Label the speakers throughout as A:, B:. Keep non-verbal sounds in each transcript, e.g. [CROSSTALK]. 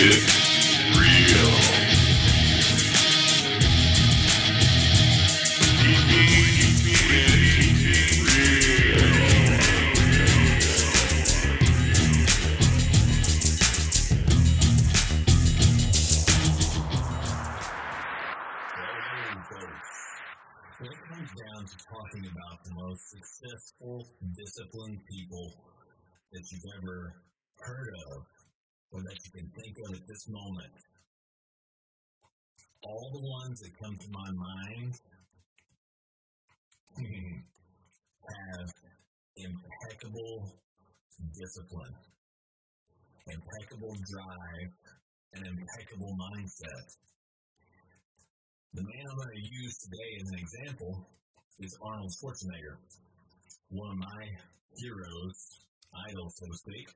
A: It's real.
B: When it comes down to talking about the most successful, disciplined people that you've ever heard of, or that you can think of at this moment, all the ones that come to my mind [CLEARS THROAT] have impeccable discipline, impeccable drive, and impeccable mindset. The man I'm going to use today as an example is Arnold Schwarzenegger, one of my heroes, idols, so to speak.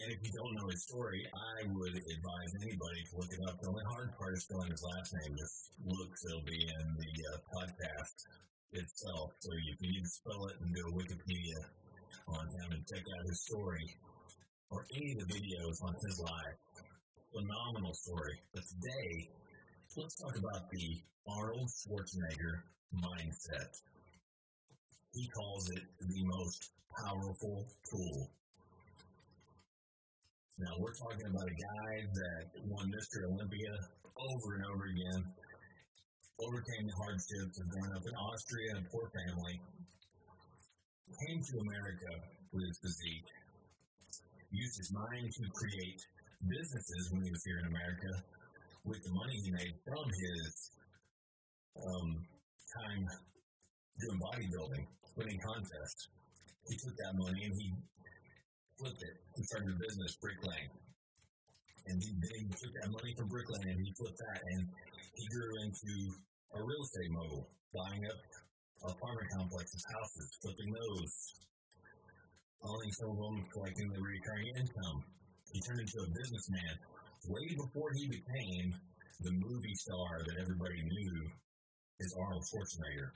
B: And if you don't know his story, I would advise anybody to look it up. The only hard part is spelling his last name. Just look, it'll be in the uh, podcast itself. So you can to spell it and do a Wikipedia on him and check out his story or any of the videos on his life. Phenomenal story. But today, let's talk about the Arnold Schwarzenegger mindset. He calls it the most powerful tool. Now, we're talking about a guy that won Mr. Olympia over and over again, overcame the hardships of growing up in Austria in a poor family, came to America with his physique, used his mind to create businesses when he was here in America, with the money he made from his um, time doing bodybuilding, winning contests. He took that money and he flipped it and started a business, bricklaying. And he, then he took that money from bricklaying and he flipped that and he grew into a real estate mogul, buying up apartment complexes, houses, flipping those, owning some of them, collecting the recurring income. He turned into a businessman way before he became the movie star that everybody knew as Arnold Schwarzenegger.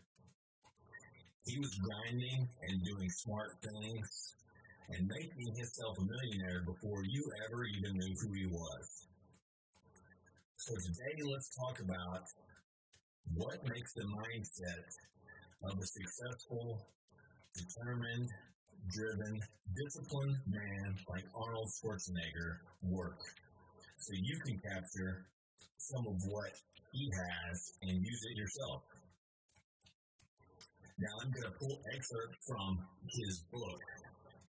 B: He was grinding and doing smart things and making himself a millionaire before you ever even knew who he was. So today let's talk about what makes the mindset of a successful, determined, driven, disciplined man like Arnold Schwarzenegger work so you can capture some of what he has and use it yourself. Now I'm going to pull excerpts from his book,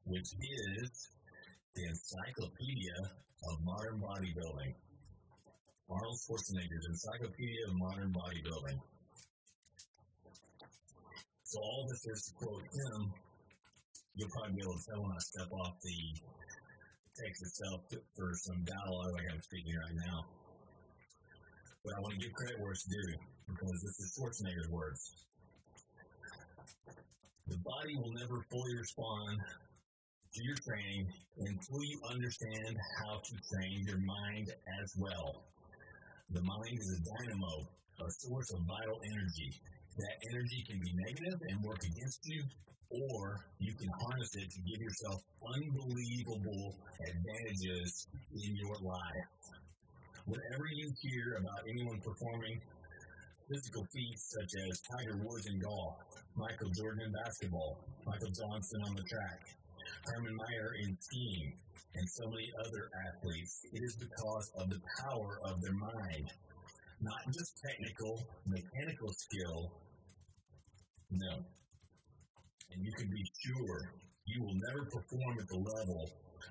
B: which is the Encyclopedia of Modern Bodybuilding. Arnold Schwarzenegger's Encyclopedia of Modern Bodybuilding. So all this is to quote him. You'll probably be able to tell when I step off the text itself for some dialogue like I'm speaking right now. But I want to give credit where it's due because this is Schwarzenegger's words. The body will never fully respond your training until you understand how to train your mind as well. The mind is a dynamo, a source of vital energy. That energy can be negative and work against you, or you can harness it to give yourself unbelievable advantages in your life. Whenever you hear about anyone performing physical feats such as Tiger Woods in golf, Michael Jordan in basketball, Michael Johnson on the track, Hermann Maier in skiing, and so many other athletes, it is because of the power of their mind. Not just technical, mechanical skill. No. And you can be sure you will never perform at the level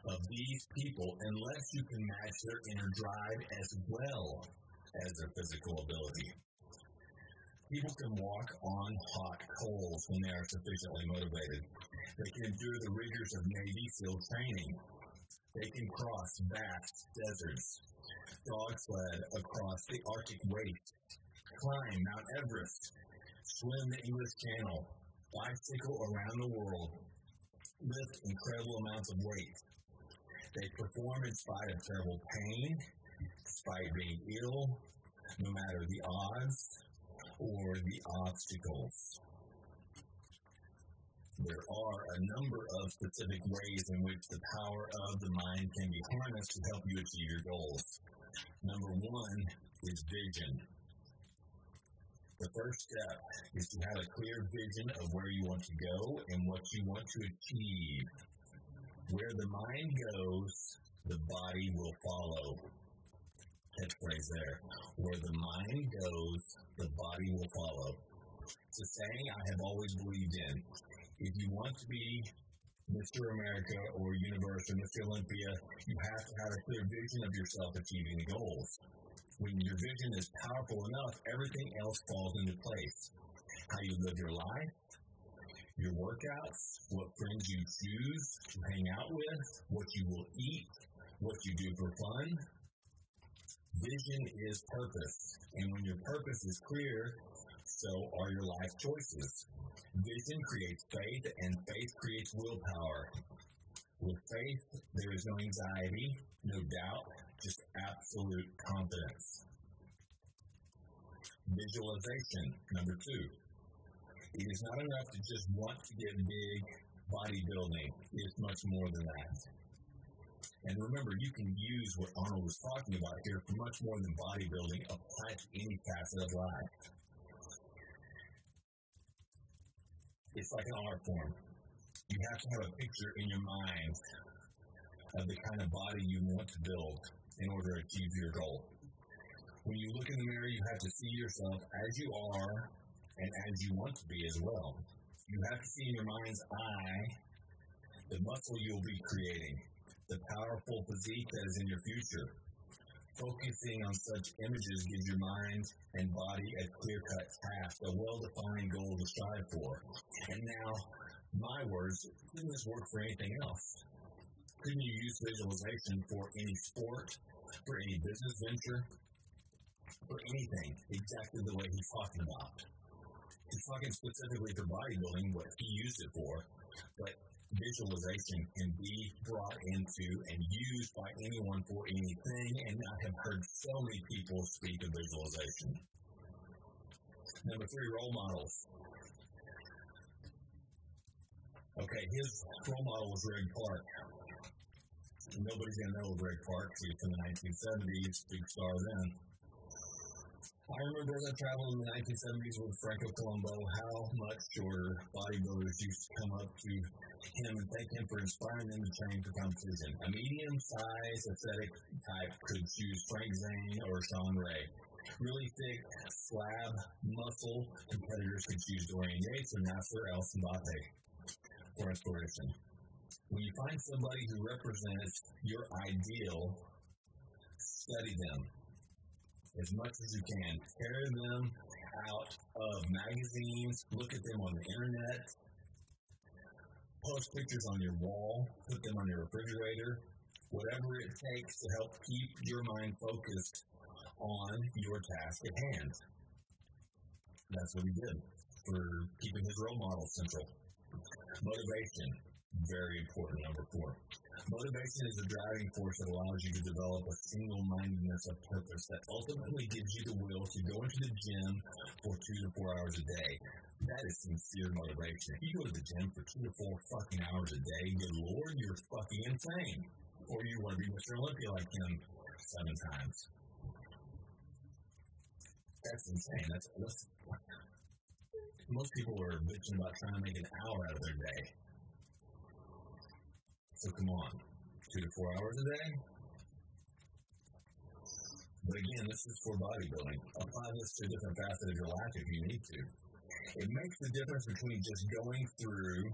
B: of these people unless you can match their inner drive as well as their physical ability. People can walk on hot coals when they are sufficiently motivated. They can endure the rigors of Navy SEAL training. They can cross vast deserts, dog sled across the Arctic waste, climb Mount Everest, swim the English Channel, bicycle around the world, lift incredible amounts of weight. They perform in spite of terrible pain, despite being ill, no matter the odds or the obstacles. there are a number of specific ways in which the power of the mind can be harnessed to help you achieve your goals. Number one is vision. The first step is to have a clear vision of where you want to go and what you want to achieve. Where the mind goes, the body will follow. Catchphrase there. Where the mind goes, the body will follow. It's a saying I have always believed in. If you want to be Mr. America or Universe or Mr. Olympia, you have to have a clear vision of yourself achieving the goals. When your vision is powerful enough, everything else falls into place. How you live your life, your workouts, what friends you choose to hang out with, what you will eat, what you do for fun. Vision is purpose. And when your purpose is clear, so are your life choices. Vision creates faith, and faith creates willpower. With faith, there is no anxiety, no doubt, just absolute confidence. Visualization, number two. It is not enough to just want to get big bodybuilding. It is much more than that. And remember, you can use what Arnold was talking about here for much more than bodybuilding apply to any facet of life. It's like an art form. You have to have a picture in your mind of the kind of body you want to build in order to achieve your goal. When you look in the mirror, you have to see yourself as you are and as you want to be as well. You have to see in your mind's eye the muscle you'll be creating, the powerful physique that is in your future. Focusing on such images gives your mind and body a clear cut task, a well defined goal to strive for. And now, my words, couldn't this work for anything else? Couldn't you use visualization for any sport, for any business venture, for anything exactly the way he's talking about? He's talking specifically for bodybuilding, what he used it for, but visualization can be brought into and used by anyone for anything, and I have heard so many people speak of visualization. Number three, role models. Okay, his role model was Greg Clark. Nobody's going to know Greg Clark. He was from the 1970s, big star then. I remember as I traveled in the 1970s with Franco Columbu, how much shorter bodybuilders used to come up to him and thank him for inspiring them to train for competition. A medium-sized athletic type could choose Frank Zane or Shawn Ray. Really thick, slab, muscle competitors could choose Dorian Yates or Nasser El Sonbaty for inspiration. When you find somebody who represents your ideal, study them as much as you can. Tear them out of magazines, look at them on the internet, post pictures on your wall, put them on your refrigerator, whatever it takes to help keep your mind focused on your task at hand. That's what he did for keeping his role model central. Motivation, very important, number four. Motivation is a driving force that allows you to develop a single mindedness of purpose that ultimately gives you the will to go into the gym for two to four hours a day. That is sincere motivation. If you go to the gym for two to four fucking hours a day, good lord, you're fucking insane. Or you want to be Mr. Olympia like him seven times. That's insane. That's, that's most people are bitching about trying to make an hour out of their day. So come on, two to four hours a day. But again, this is for bodybuilding. Apply this to a different facet of your life if you need to. It makes the difference between just going through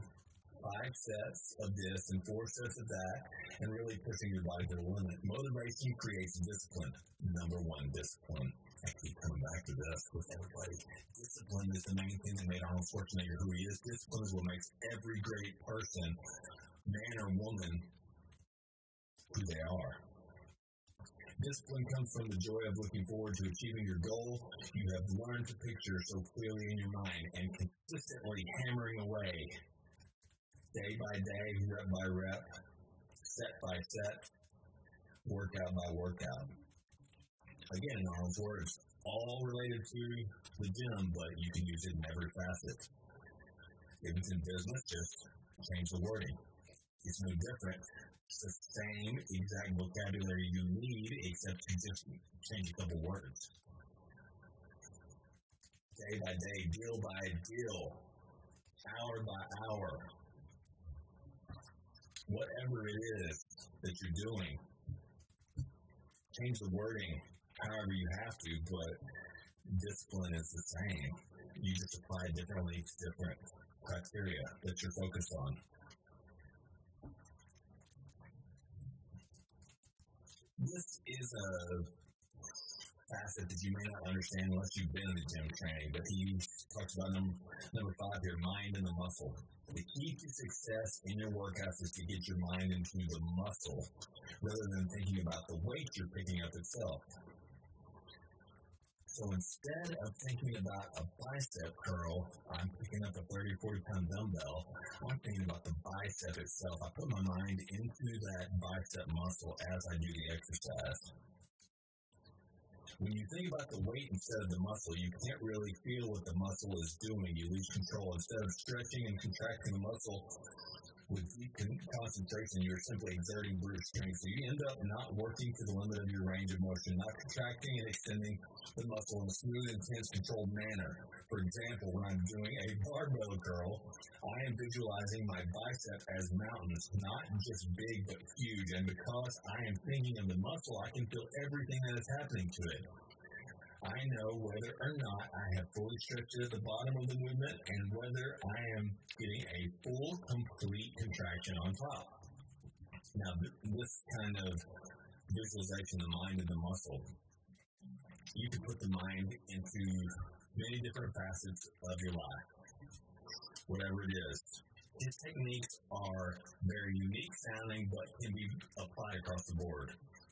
B: five sets of this and four sets of that and really pushing your body to the limit. Motivation creates discipline. Number one, discipline. I keep coming back to this with everybody. Discipline is the main thing that made Arnold Schwarzenegger who he is. Discipline is what makes every great person, man or woman, who they are. Discipline comes from the joy of looking forward to achieving your goal you have learned to picture so clearly in your mind and consistently hammering away day by day, rep by rep, set by set, workout by workout. Again, in Arnold's words, all related to the gym, but you can use it in every facet. If it's in business, just change the wording. It's no different. It's the same exact vocabulary you need, except you just change a couple words. Day by day, deal by deal, hour by hour. Whatever it is that you're doing, change the wording however you have to, but discipline is the same. You just apply differently to different criteria that you're focused on. This is a facet that you may not understand unless you've been in the gym training, but he talks about number, number five here mind and the muscle. The key to success in your workouts is to get your mind into the muscle rather than thinking about the weight you're picking up itself. So instead of thinking about a bicep curl, I'm picking up a 30, 40 pound dumbbell, I'm thinking about the bicep itself. I put my mind into that bicep muscle as I do the exercise. When you think about the weight instead of the muscle, you can't really feel what the muscle is doing. You lose control. Instead of stretching and contracting the muscle, with deep concentration, you're simply exerting brute strength. So you end up not working to the limit of your range of motion, not contracting and extending the muscle in a smooth, intense, controlled manner. For example, when I'm doing a barbell curl, I am visualizing my bicep as mountains, not just big but huge. And because I am thinking of the muscle, I can feel everything that is happening to it. I know whether or not I have fully stretched at the bottom of the movement and whether I am getting a full, complete contraction on top. Now, this kind of visualization, the mind and the muscle, you can put the mind into many different facets of your life, whatever it is. His techniques are very unique sounding, but can be applied across the board,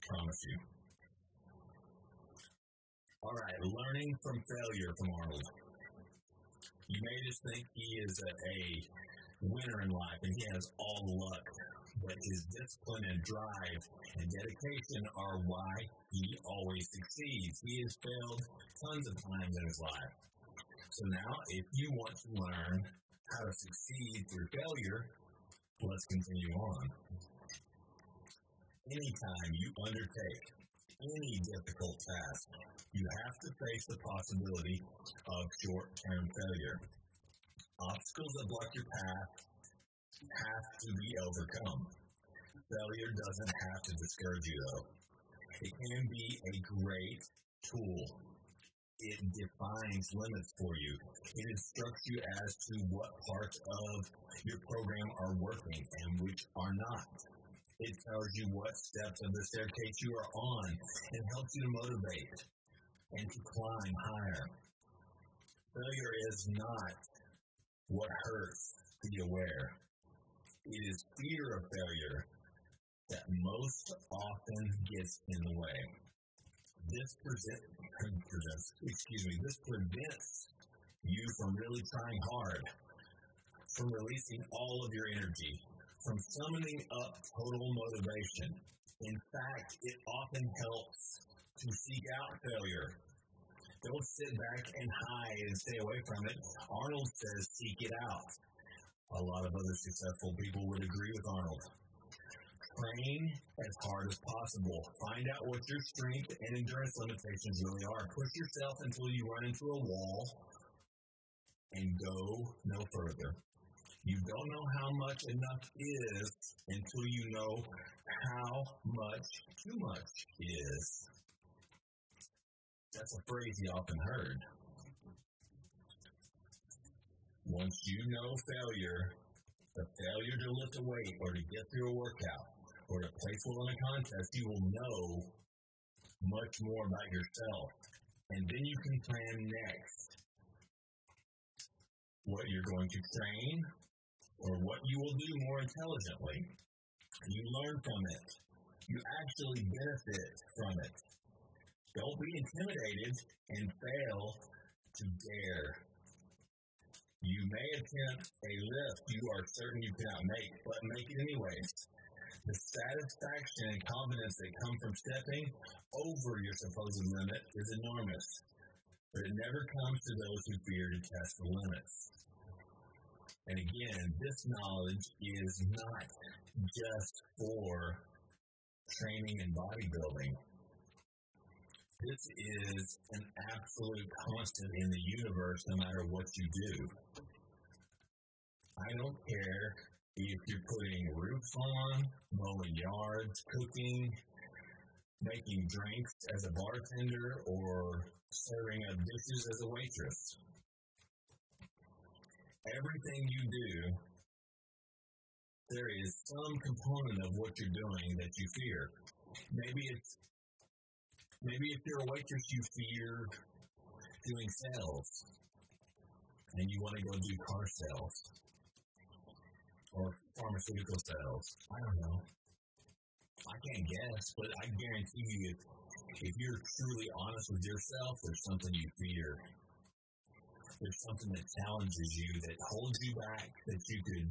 B: promise you. All right, learning from failure from Arnold. You may just think he is a, a winner in life and he has all the luck, but his discipline and drive and dedication are why he always succeeds. He has failed tons of times in his life. So now, if you want to learn how to succeed through failure, let's continue on. Anytime you undertake any difficult task, you have to face the possibility of short term failure. Obstacles that block your path have to be overcome. Failure doesn't have to discourage you, though. It can be a great tool. It defines limits for you. It instructs you as to what parts of your program are working and which are not. It tells you what steps of the staircase you are on and helps you to motivate and to climb higher. Failure is not what hurts, be aware. It is fear of failure that most often gets in the way. This present, presents, excuse me, this prevents you from really trying hard, from releasing all of your energy, from summoning up total motivation. In fact, it often helps to seek out failure. Don't sit back and hide and stay away from it. Arnold says seek it out. A lot of other successful people would agree with Arnold. Train as hard as possible. Find out what your strength and endurance limitations really are. Push yourself until you run into a wall and go no further. You don't know how much enough is until you know how much too much is. That's a phrase you often heard. Once you know failure, the failure to lift a weight or to get through a workout or to place well in a contest, you will know much more about yourself. And then you can plan next what you're going to train, or what you will do more intelligently. You learn from it. You actually benefit from it. Don't be intimidated and fail to dare. You may attempt a lift you are certain you cannot make, but make it anyways. The satisfaction and confidence that come from stepping over your supposed limit is enormous, but it never comes to those who fear to test the limits. And again, this knowledge is not just for training and bodybuilding. This is an absolute constant in the universe no matter what you do. I don't care if you're putting roofs on, mowing yards, cooking, making drinks as a bartender, or serving up dishes as a waitress. Everything you do, there is some component of what you're doing that you fear. Maybe it's maybe if you're a waitress, you fear doing sales, and you want to go do car sales or pharmaceutical sales. I don't know. I can't guess, but I guarantee you, if, if you're truly honest with yourself, there's something you fear. There's something that challenges you, that holds you back, that you could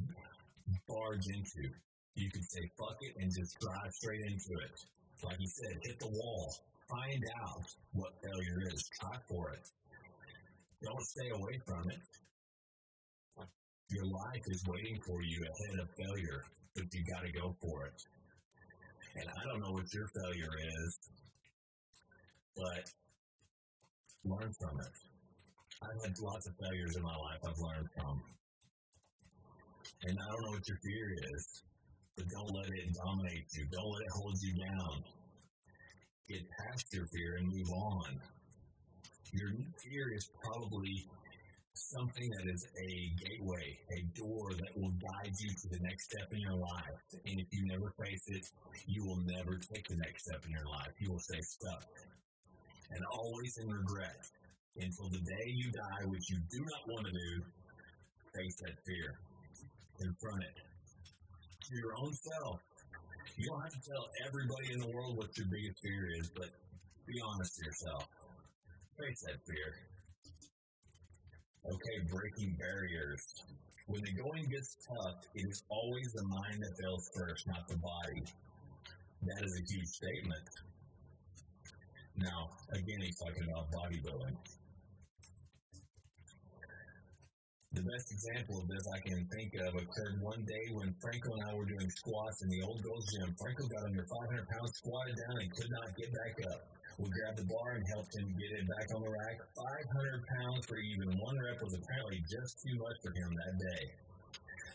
B: barge into. You could say, fuck it, and just drive straight into it. Like you said, hit the wall. Find out what failure is. Try for it. Don't stay away from it. Your life is waiting for you ahead of failure, but you got to go for it. And I don't know what your failure is, but learn from it. I've had lots of failures in my life I've learned from. And I don't know what your fear is, but don't let it dominate you. Don't let it hold you down. Get past your fear and move on. Your fear is probably something that is a gateway, a door that will guide you to the next step in your life. And if you never face it, you will never take the next step in your life. You will stay stuck and always in regret until the day you die, which you do not want to do. Face that fear, confront it to your own self. You don't have to tell everybody in the world what your biggest fear is, but be honest to yourself. Face that fear Okay, breaking barriers. When the going gets tough, it is always the mind that fails first, not the body. That is a huge statement. Now, again, he's talking about bodybuilding. The best example of this I can think of occurred one day when Franco and I were doing squats in the old Gold's Gym. Franco got under 500 pounds, squatted down, and could not get back up. We grabbed the bar and helped him get it back on the rack. 500 pounds for even one rep was apparently just too much for him that day.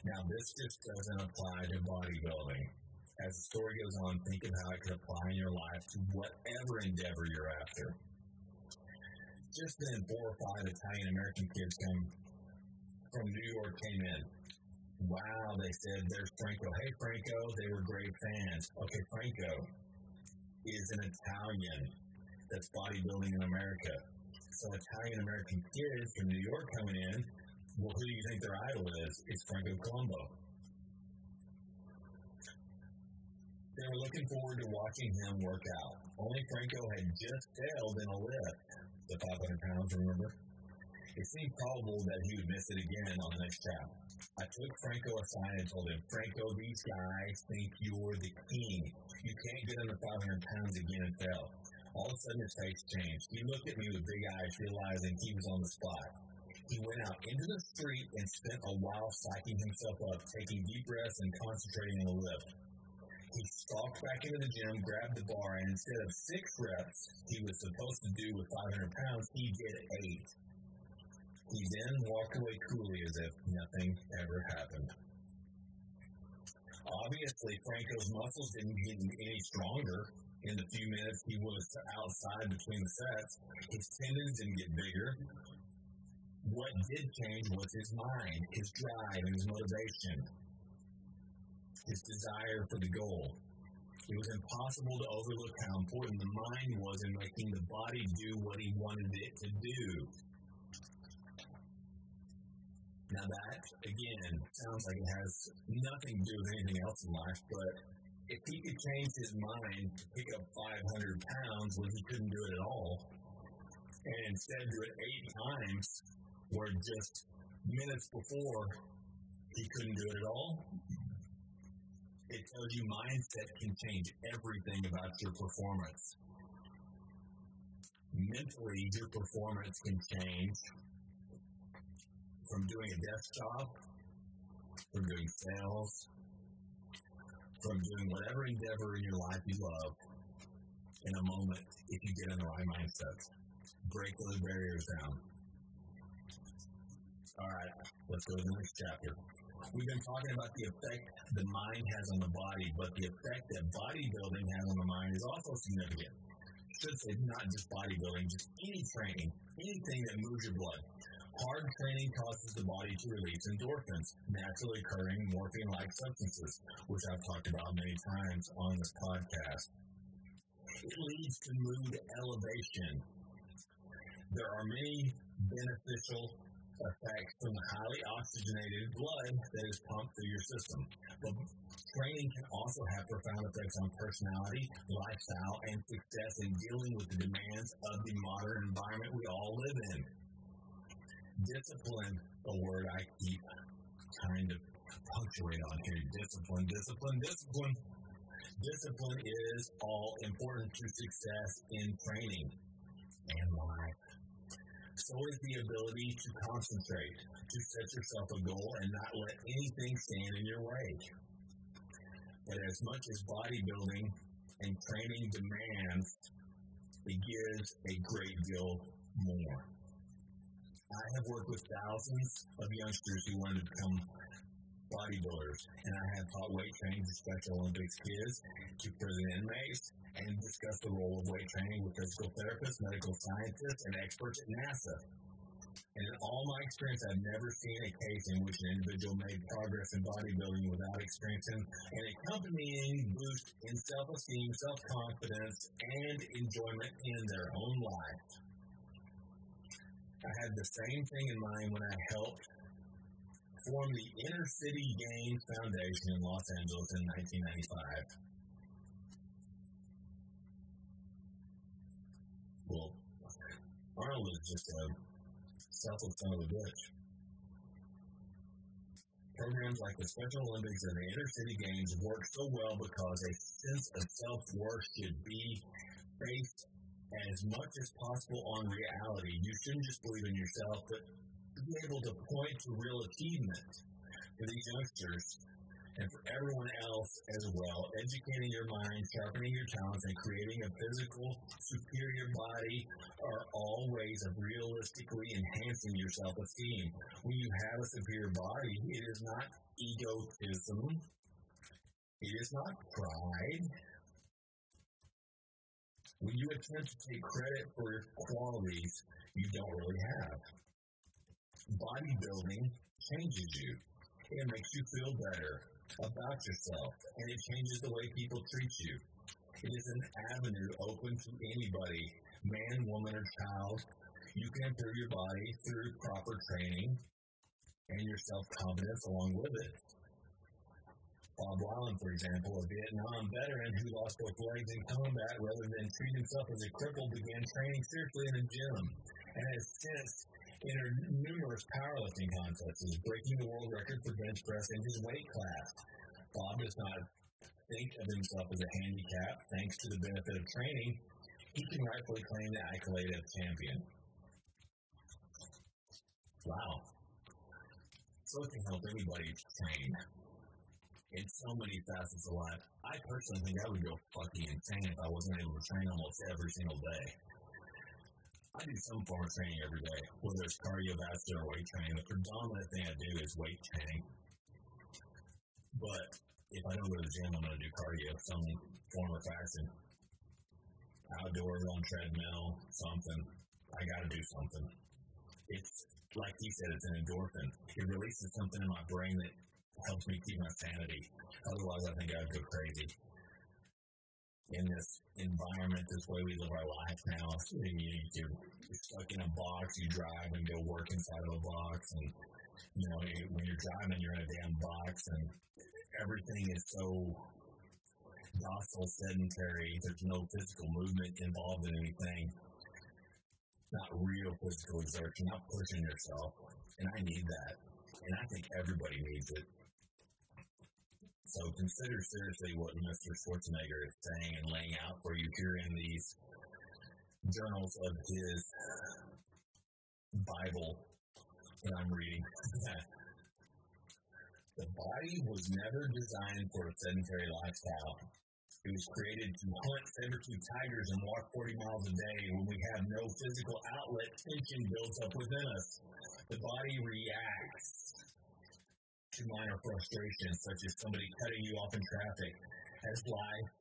B: Now, this just doesn't apply to bodybuilding. As the story goes on, think of how it could apply in your life to whatever endeavor you're after. Just then, four or five Italian American kids come from New York came in. Wow, they said, there's Franco. Hey, Franco, they were great fans. Okay, Franco is an Italian that's bodybuilding in America. So Italian American kids from New York coming in, well, who do you think their idol is? It's Franco Columbu. They were looking forward to watching him work out. Only Franco had just failed in a lift, the 500 pounds, remember? It seemed probable that he would miss it again on the next trap. I took Franco aside and told him, Franco, these guys think you're the king. You can't get under 500 pounds again and fail. All of a sudden, his face changed. He looked at me with big eyes, realizing he was on the spot. He went out into the street and spent a while psyching himself up, taking deep breaths and concentrating on the lift. He stalked back into the gym, grabbed the bar, and instead of six reps he was supposed to do with 500 pounds, he did eight. He then walked away coolly as if nothing ever happened. Obviously, Franco's muscles didn't get any stronger in the few minutes he was outside between the sets. His tendons didn't get bigger. What did change was his mind, his drive, and his motivation, his desire for the goal. It was impossible to overlook how important the mind was in making the body do what he wanted it to do. Now, that, again, sounds like it has nothing to do with anything else in life, but if he could change his mind to pick up 500 pounds when he couldn't do it at all, and instead do it eight times, where just minutes before he couldn't do it at all, it tells you mindset can change everything about your performance. Mentally, your performance can change from doing a desktop, from doing sales, from doing whatever endeavor in your life you love in a moment if you get in the right mindset. Break those barriers down. All right, let's go to the next chapter. We've been talking about the effect the mind has on the body, but the effect that bodybuilding has on the mind is also significant. Should say not just bodybuilding, just any training, anything that moves your blood. Hard training causes the body to release endorphins, naturally occurring morphine-like substances, which I've talked about many times on this podcast. It leads to mood elevation. There are many beneficial effects from the highly oxygenated blood that is pumped through your system. But training can also have profound effects on personality, lifestyle, and success in dealing with the demands of the modern environment we all live in. Discipline, a word I keep kind of punctuate on here. Discipline, discipline, discipline. Discipline is all important to success in training and life so is the ability to concentrate, to set yourself a goal and not let anything stand in your way. But as much as bodybuilding and training demands, it gives a great deal more. I have worked with thousands of youngsters who want to become bodybuilders, and I have taught weight training to Special Olympics kids, to prison inmates, and discussed the role of weight training with physical therapists, medical scientists, and experts at NASA. And in all my experience, I've never seen a case in which an individual made progress in bodybuilding without experiencing an accompanying boost in self esteem, self confidence, and enjoyment in their own life. I had the same thing in mind when I helped form the Inner City Games Foundation in Los Angeles in 1995. Well, Arnold is just a selfless son of a bitch. Programs like the Special Olympics and the Inner City Games work so well because a sense of self worth should be based as much as possible on reality. You shouldn't just believe in yourself, but be able to point to real achievement for these youngsters and for everyone else as well. Educating your mind, sharpening your talents, and creating a physical, superior body are all ways of realistically enhancing your self esteem. When you have a superior body, it is not egotism, it is not pride. When you attempt to take credit for qualities you don't really have, bodybuilding changes you. It makes you feel better about yourself, and it changes the way people treat you. It is an avenue open to anybody, man, woman, or child. You can improve your body through proper training and your self confidence along with it. Bob Wieland, for example, a Vietnam veteran who lost both legs in combat rather than treat himself as a cripple, began training seriously in a gym and has since entered numerous powerlifting contests, breaking the world record for bench press in his weight class. Bob does not think of himself as a handicap. Thanks to the benefit of training, he can rightfully claim the accolade of champion. Wow. So it can help anybody train in so many facets of life. I personally think I would go fucking insane if I wasn't able to train almost every single day. I do some form of training every day, whether it's cardiovascular or weight training. The predominant thing I do is weight training. But if I don't go to the gym, I'm going to do cardio, some form of fashion. Outdoors on treadmill, something. I got to do something. It's like he said, it's an endorphin. It releases something in my brain that helps me keep my sanity. Otherwise, I think I'd go crazy in this environment, this way we live our life now. You, you're stuck in a box, you drive and go work inside of a box, and you know when you're driving, you're in a damn box, and everything is so docile, sedentary. There's no physical movement involved in anything. Not real physical exertion, not pushing yourself, and I need that, and I think everybody needs it. So consider seriously what Mr. Schwarzenegger is saying and laying out for you here in these journals of his Bible that I'm reading. [LAUGHS] The body was never designed for a sedentary lifestyle. It was created to hunt saber-tooth tigers and walk 40 miles a day. When we have no physical outlet, tension builds up within us. The body reacts to minor frustrations, such as somebody cutting you off in traffic, as life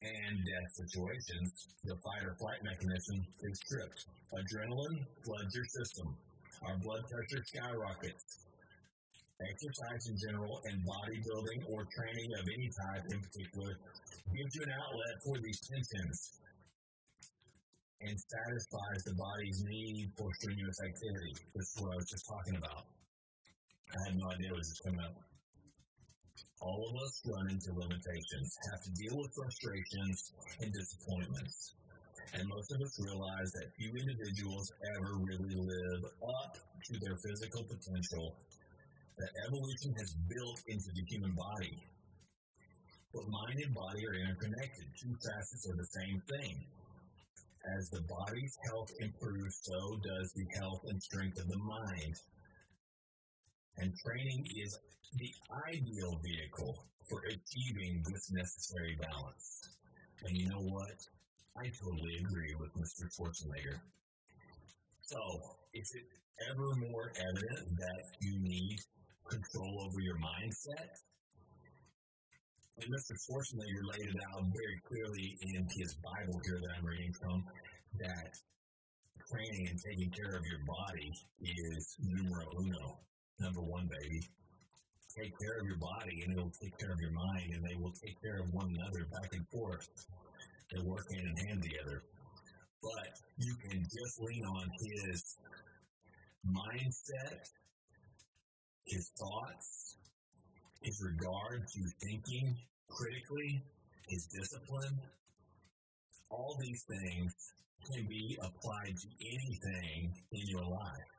B: and death situations. The fight or flight mechanism is tripped. Adrenaline floods your system. Our blood pressure skyrockets. Exercise in general and bodybuilding or training of any type in particular gives you an outlet for these tensions and satisfies the body's need for strenuous activity. This is what I was just talking about. I had no idea it was coming up. All of us run into limitations, have to deal with frustrations and disappointments. And most of us realize that few individuals ever really live up to their physical potential that evolution has built into the human body. But mind and body are interconnected. Two facets are the same thing. As the body's health improves, so does the health and strength of the mind. And training is the ideal vehicle for achieving this necessary balance. And you know what? I totally agree with Mr. Schwarzenegger. So, is it ever more evident that you need control over your mindset. And Mr. Schwarzenegger laid it out very clearly in his Bible here that I'm reading from that training and taking care of your body is numero uno, number one, baby. Take care of your body and it'll take care of your mind and they will take care of one another back and forth. They work hand in hand together. But you can just lean on his mindset his thoughts, his regard to thinking critically, his discipline, all these things can be applied to anything in your life.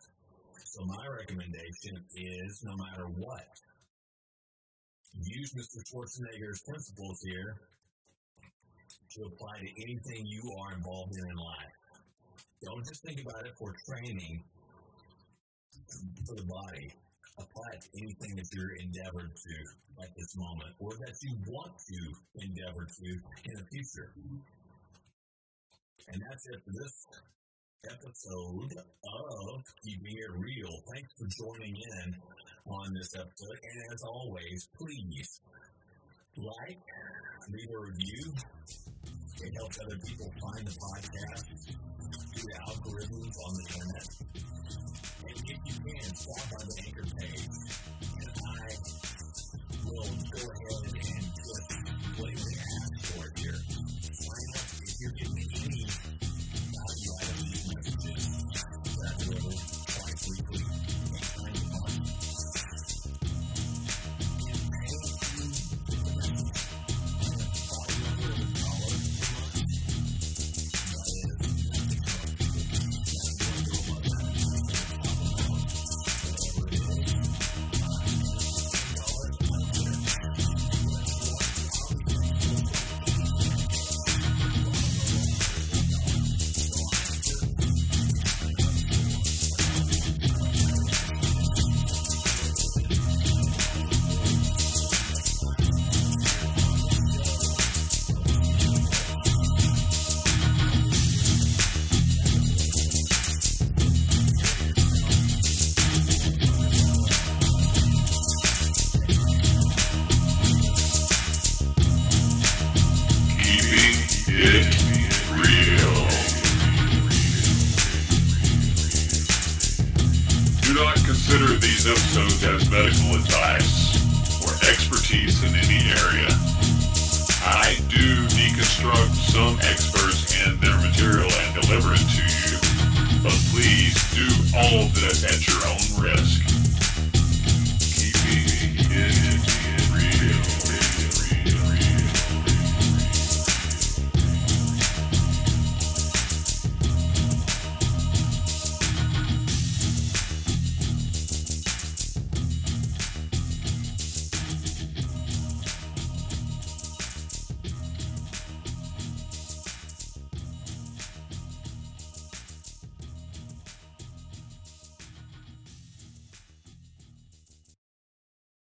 B: So my recommendation is no matter what, use Mr. Schwarzenegger's principles here to apply to anything you are involved in in life. Don't just think about it for training for the body apply it to anything that you're endeavored to at this moment or that you want to endeavor to in the future. And that's it for this episode of Keeping It Real. Thanks for joining in on this episode. And as always, please like, leave a review. It helps other people find the podcast through the algorithms on the internet. And if you can, stop by the anchor page, and I will go ahead and just blatantly ask for it here.
A: Do not consider these episodes as medical advice or expertise in any area. I do deconstruct some experts and their material and deliver it to you, but please do all of this at your own risk.